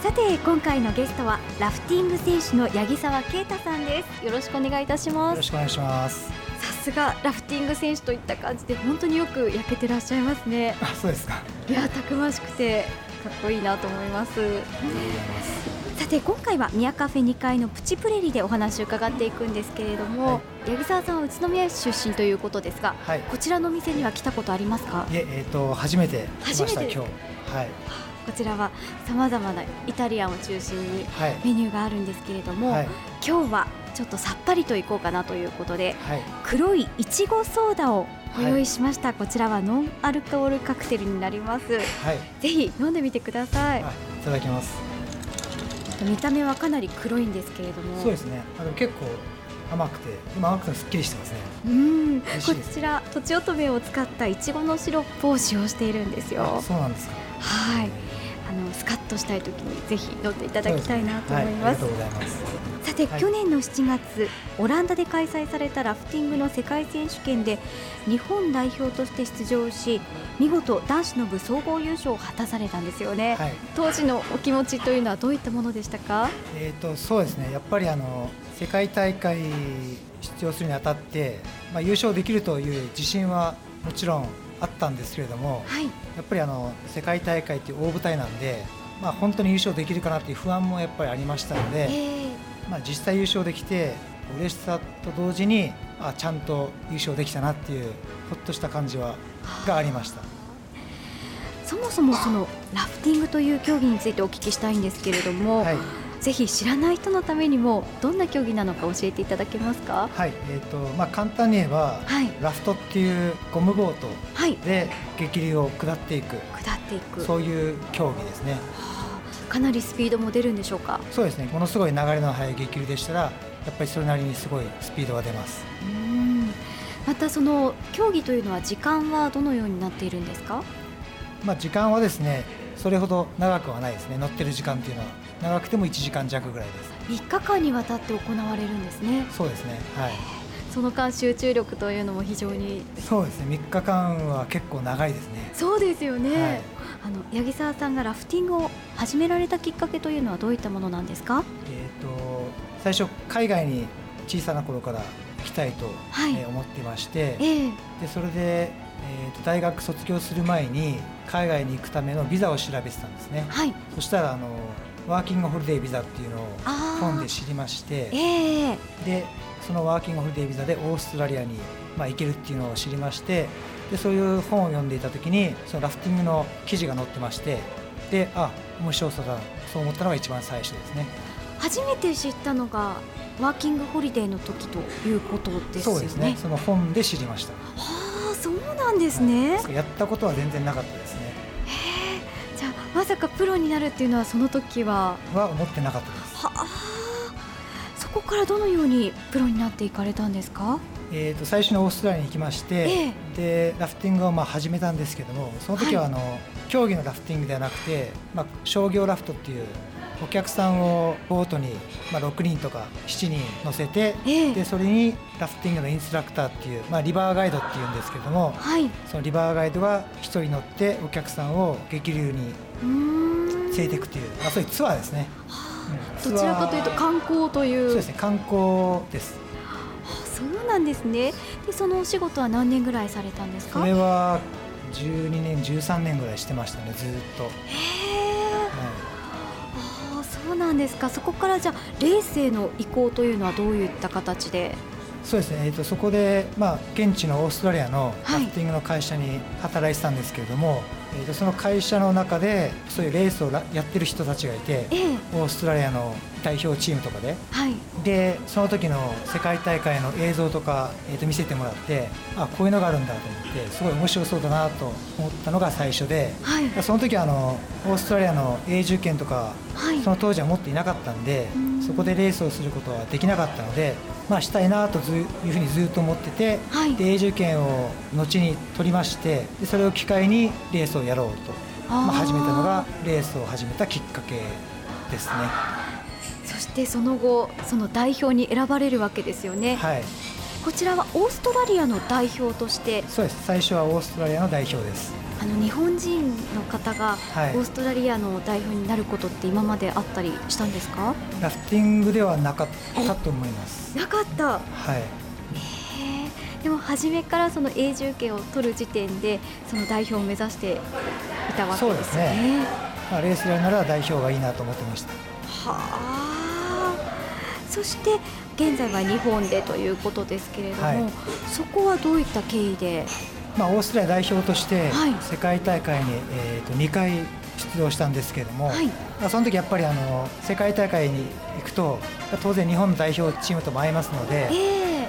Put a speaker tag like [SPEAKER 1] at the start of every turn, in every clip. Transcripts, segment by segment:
[SPEAKER 1] さて今回のゲストはラフティング選手の八木沢啓太さんです。よろしくお願いいたします。
[SPEAKER 2] よろしくお願いします。
[SPEAKER 1] さすがラフティング選手といった感じで本当によく焼けてらっしゃいますね。
[SPEAKER 2] あそうですか。
[SPEAKER 1] いやたくましくてかっこいいなと思います。さて今回は宮カフェ2階のプチプレリでお話を伺っていくんですけれども、はい、八木沢さんは宇都宮市出身ということですが、はい、こちらの店には来たことありますか？
[SPEAKER 2] いええーと、初めて来ました今日。はい
[SPEAKER 1] こちらはさまざまなイタリアンを中心にメニューがあるんですけれども、はい、今日はちょっとさっぱりといこうかなということで、はい、黒いいちごソーダをご用意しました、はい、こちらはノンアルコールカクテルになります、はい、ぜひ飲んでみてください。い。
[SPEAKER 2] ただきます。
[SPEAKER 1] 見た目はかなり黒いんですけれども。
[SPEAKER 2] そうですね。あの結構甘くて今甘くてすっきりしてますね。
[SPEAKER 1] うん。こちらとちおとめを使ったいちごのシロップを使用しているんですよ。
[SPEAKER 2] そうなんですか。
[SPEAKER 1] はいあのスカッとしたい時にぜひ飲んでいただきたいなと思います。さて、はい、去年の7月オランダで開催されたラフティングの世界選手権で日本代表として出場し見事男子の部総合優勝を果たされたんですよね、はい、当時のお気持ちというのはどういったものでしたか、
[SPEAKER 2] えーと、そうですね。やっぱりあの世界大会出場するにあたって、まあ、優勝できるという自信はもちろんあったんですけれども、はい、やっぱりあの世界大会という大舞台なんで、まあ、本当に優勝できるかなという不安もやっぱりありましたので、えー、まあ、実際優勝できて嬉しさと同時にあちゃんと優勝できたなっていうほっとした感じはがありました。
[SPEAKER 1] そもそもそのラフティングという競技についてお聞きしたいんですけれども、はい、ぜひ知らない人のためにもどんな競技なのか教えていただけますか？
[SPEAKER 2] はい、えっ、ー、とまあ簡単に言えば、はい、ラフトっていうゴムボートで激流を下っていく、
[SPEAKER 1] 下っていく
[SPEAKER 2] そういう競技ですね。は
[SPEAKER 1] あ、かなりスピードも出るんでしょうか？
[SPEAKER 2] そうですね。ものすごい流れの速い激流でしたら、やっぱりそれなりにすごいスピードが出ます。うん
[SPEAKER 1] またその競技というのは時間はどのようになっているんですか？
[SPEAKER 2] まあ、時間はですねそれほど長くはないですね。乗ってる時間っていうのは長くても1時間弱ぐらいです。
[SPEAKER 1] 3日間にわたって行われるんですね。
[SPEAKER 2] そうですね。はい。
[SPEAKER 1] その間集中力というのも非常に
[SPEAKER 2] そうですね。3日間は結構長いですね。
[SPEAKER 1] そうですよね、はい、あの八木沢さんがラフティングを始められたきっかけというのはどういったものなんですか？
[SPEAKER 2] えっ、と最初海外に小さな頃から行きたいと、はい、えー、思っていまして、えー、でそれでえーと、大学卒業する前に海外に行くためのビザを調べてたんですね、はい、そしたらあのワーキングホリデービザっていうのを本で知りまして、えー、でそのワーキングホリデービザでオーストラリアに、まあ、行けるっていうのを知りましてでそういう本を読んでいた時にそのラフティングの記事が載ってましてであ面白さだそう思ったのが一番最初ですね。
[SPEAKER 1] 初めて知ったのがワーキングホリデーの時ということですよね。そうですね。
[SPEAKER 2] その本で知りました。
[SPEAKER 1] はそうなんですね、
[SPEAKER 2] はい、やったことは全然なかったですね。
[SPEAKER 1] へじゃあまさかプロになるっていうのはその時は？
[SPEAKER 2] は思ってなかったです。はあ。
[SPEAKER 1] そこからどのようにプロになっていかれたんですか？
[SPEAKER 2] えーと、最初のオーストラリアに行きまして、えー、でラフティングをまあ始めたんですけどもその時はあの、はい、競技のラフティングではなくて、まあ、商業ラフトっていうお客さんをボートに、まあ、6人とか7人乗せて、えー、でそれにラフティングのインストラクターっていう、まあ、リバーガイドっていうんですけども、はい、そのリバーガイドが1人乗ってお客さんを激流に連れていくっていう、まあ、そういうツアーですね。
[SPEAKER 1] うん、どちらかというと観光という
[SPEAKER 2] そうですね観光です。
[SPEAKER 1] そうなんですね。でそのお仕事は何年ぐらいされたんですか？
[SPEAKER 2] それは12年13年ぐらいしてましたねずっと。へ
[SPEAKER 1] え。ですか？そこからじゃあレースへの移行というのはどういった形で？
[SPEAKER 2] そうですね、えーと、そこで、まあ、現地のオーストラリアのラフティングの会社に働いてたんですけれども、はい、えーと、その会社の中でそういうレースをやってる人たちがいて、えー、オーストラリアの代表チームとかで、はい、でその時の世界大会の映像とか、えー、と見せてもらってあこういうのがあるんだと思ってすごい面白そうだなと思ったのが最初で、はい、その時あのオーストラリアの永住権とか、その当時は持っていなかったんでそこでレースをすることはできなかったので。まあ、したいなというふうにずっと思ってて、はい、で永住権を後に取りましてでそれを機会にレースをやろうとまあ、始めたのがレースを始めたきっかけですね。
[SPEAKER 1] そしてその後その代表に選ばれるわけですよね。はいここちらはオーストラリアの代表として。
[SPEAKER 2] そうです。最初はオーストラリアの代表です。
[SPEAKER 1] あの日本人の方がオーストラリアの代表になることって今まであったりしたんですか？
[SPEAKER 2] ラフティングではなかったと思います。
[SPEAKER 1] なかった。
[SPEAKER 2] はい。
[SPEAKER 1] でも初めからその永住権を取る時点でその代表を目指していたわけですね。ね。
[SPEAKER 2] まあ、レースやるなら代表がいいなと思ってました。
[SPEAKER 1] はあ。そして現在は日本でということですけれども、はい、そこはどういった経緯で？
[SPEAKER 2] まあ、オーストラリア代表として世界大会に、えー、と2回出場したんですけれども、はい、まあ、その時やっぱりあの世界大会に行くと当然日本の代表チームとも会いますので、え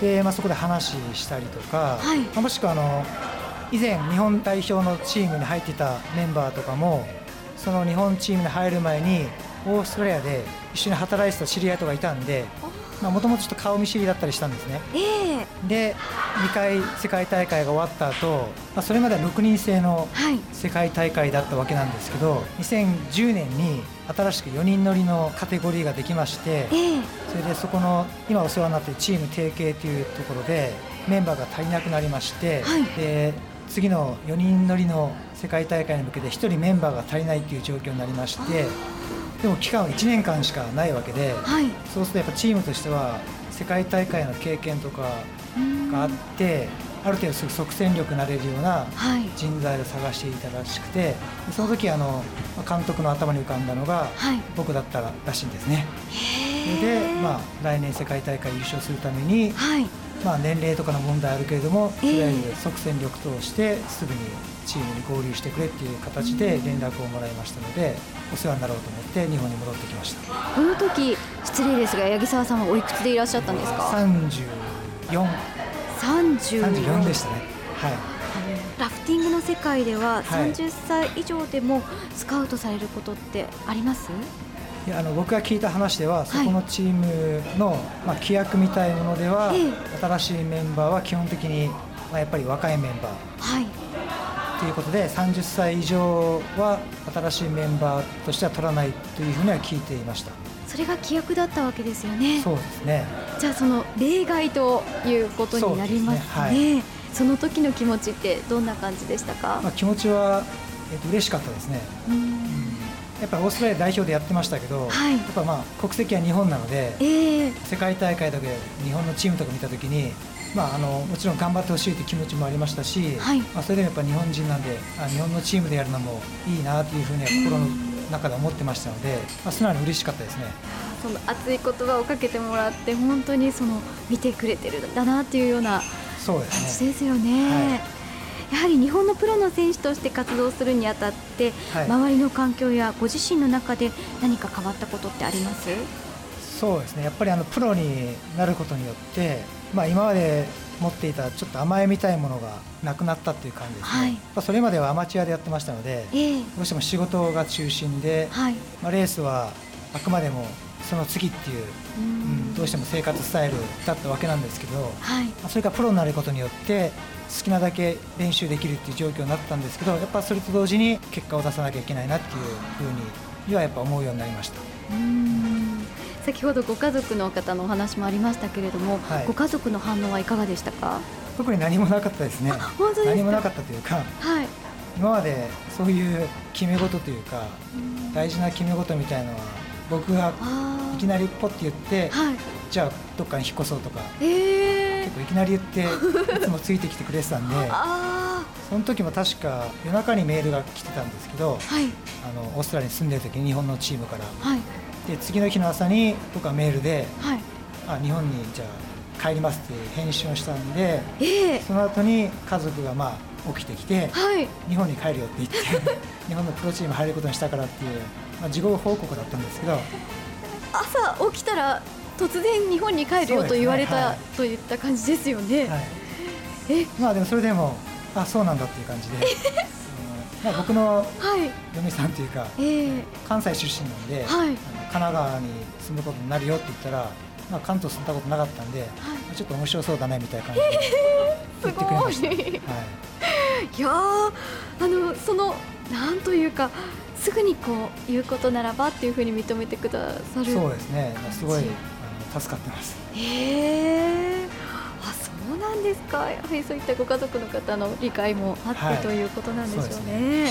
[SPEAKER 2] ー、でまあ、そこで話したりとか、はい、まあ、もしくはあの以前日本代表のチームに入っていたメンバーとかもその日本チームに入る前にオーストラリアで一緒に働いてた知り合いとかいたんでもともとちょっと顔見知りだったりしたんですね、えー、で2回世界大会が終わった後、まあそれまでは6人制の世界大会だったわけなんですけど、はい、2010年に新しく4人乗りのカテゴリーができまして、えー、それでそこの今お世話になっているチーム提携というところでメンバーが足りなくなりまして、はい、で次の4人乗りの世界大会に向けて1人メンバーが足りないという状況になりまして。でも期間は1年間しかないわけで、はい、そうするとやっぱチームとしては世界大会の経験とかがあってある程度即戦力になれるような人材を探していたらしくてその時あの監督の頭に浮かんだのが僕だったらしいんですね。それで、まあ、来年世界大会優勝するために、はい、まあ、年齢とかの問題あるけれどもとりあえず即戦力としてすぐにチームに合流してくれっていう形で連絡をもらいましたのでお世話になろうと思って日本に戻ってきました。
[SPEAKER 1] この時失礼ですが八木沢さんはおいくつでいらっしゃったんですか
[SPEAKER 2] ？34
[SPEAKER 1] 34
[SPEAKER 2] でしたね。はい。
[SPEAKER 1] ラフティングの世界では30歳以上でもスカウトされることってあります、はい
[SPEAKER 2] いやあの僕が聞いた話では、そこのチームの、まあ、規約みたいものでは、新しいメンバーは基本的に、まあ、やっぱり若いメンバー、はい、ということで30歳以上は新しいメンバーとしては取らないというふうには聞いていました
[SPEAKER 1] それが規約だったわけですよね。
[SPEAKER 2] そうですね。
[SPEAKER 1] じゃあその例外ということになりますね。そ、ね。はい、その時の気持ちってどんな感じでしたか、
[SPEAKER 2] まあ、気持ちは、えっと嬉しかったですね。うん。やっぱオーストラリア代表でやってましたけど、はい、やっぱまあ国籍は日本なので、えー、世界大会だけ日本のチームとか見たときに、まあ、あのもちろん頑張ってほしいという気持ちもありましたし、はい、まあ、それでもやっぱ日本人なんであ日本のチームでやるのもいいなというふうには心の中で思ってましたので、まあ、素直に嬉しかったですね。
[SPEAKER 1] その熱い言葉をかけてもらって本当にその見てくれてるんだなっていうような感じですよね。やはり日本のプロの選手として活動するにあたって、はい、周りの環境やご自身の中で何か変わったことってあります？
[SPEAKER 2] そうですね。やっぱりあのプロになることによって、まあ、今まで持っていたちょっと甘えみたいものがなくなったっていう感じですね、はい、まそれまではアマチュアでやってましたので、えー、どうしても仕事が中心で、はい、まあ、レースはあくまでもその次っていう、うん、どうしても生活スタイルだったわけなんですけど、はい、まあ、それがプロになることによって好きなだけ練習できるっていう状況になったんですけどやっぱそれと同時に結果を出さなきゃいけないなっていうふうにはやっぱ思うようになりました。
[SPEAKER 1] 先ほどご家族の方のお話もありましたけれども、はい、ご家族の反応はいかがでしたか？
[SPEAKER 2] 特に何もなかったですね。何もなかったというか、はい、今までそういう決め事というか大事な決め事みたいのは僕がいきなりポッて言って、はい、じゃあどっかに引っ越そうとか、えー。結構いきなり言っていつもついてきてくれてたんで その時も確か夜中にメールが来てたんですけど、はい、あのオーストラリアに住んでる時に日本のチームから、はい、で次の日の朝に僕はメールで、はい、あ日本にじゃあ帰りますって返信をしたんで、えー、その後に家族がまあ起きてきて、はい、日本に帰るよって言って 日本のプロチーム入ることにしたからっていう、まあ、事後報告だったんですけど
[SPEAKER 1] 朝起きたら突然日本に帰るよと言われた、ねはい、といった感じですよね。はい、
[SPEAKER 2] え？まあでもそれでもあそうなんだっていう感じで。まあ、僕の嫁さんというか、はい、関西出身なんで、はい、神奈川に住むことになるよって言ったら、まあ、関東住んだことなかったんで、はい、ちょっと面白そうだねみたいな感じで 言ってくれました。はい、
[SPEAKER 1] いやあのそのなんというかすぐにこう言うことならばっていうふうに認めてくださる。
[SPEAKER 2] そうですね。すごい助かってます。
[SPEAKER 1] へえなんですか。やはりそういったご家族の方の理解もあってということなんでしょうね。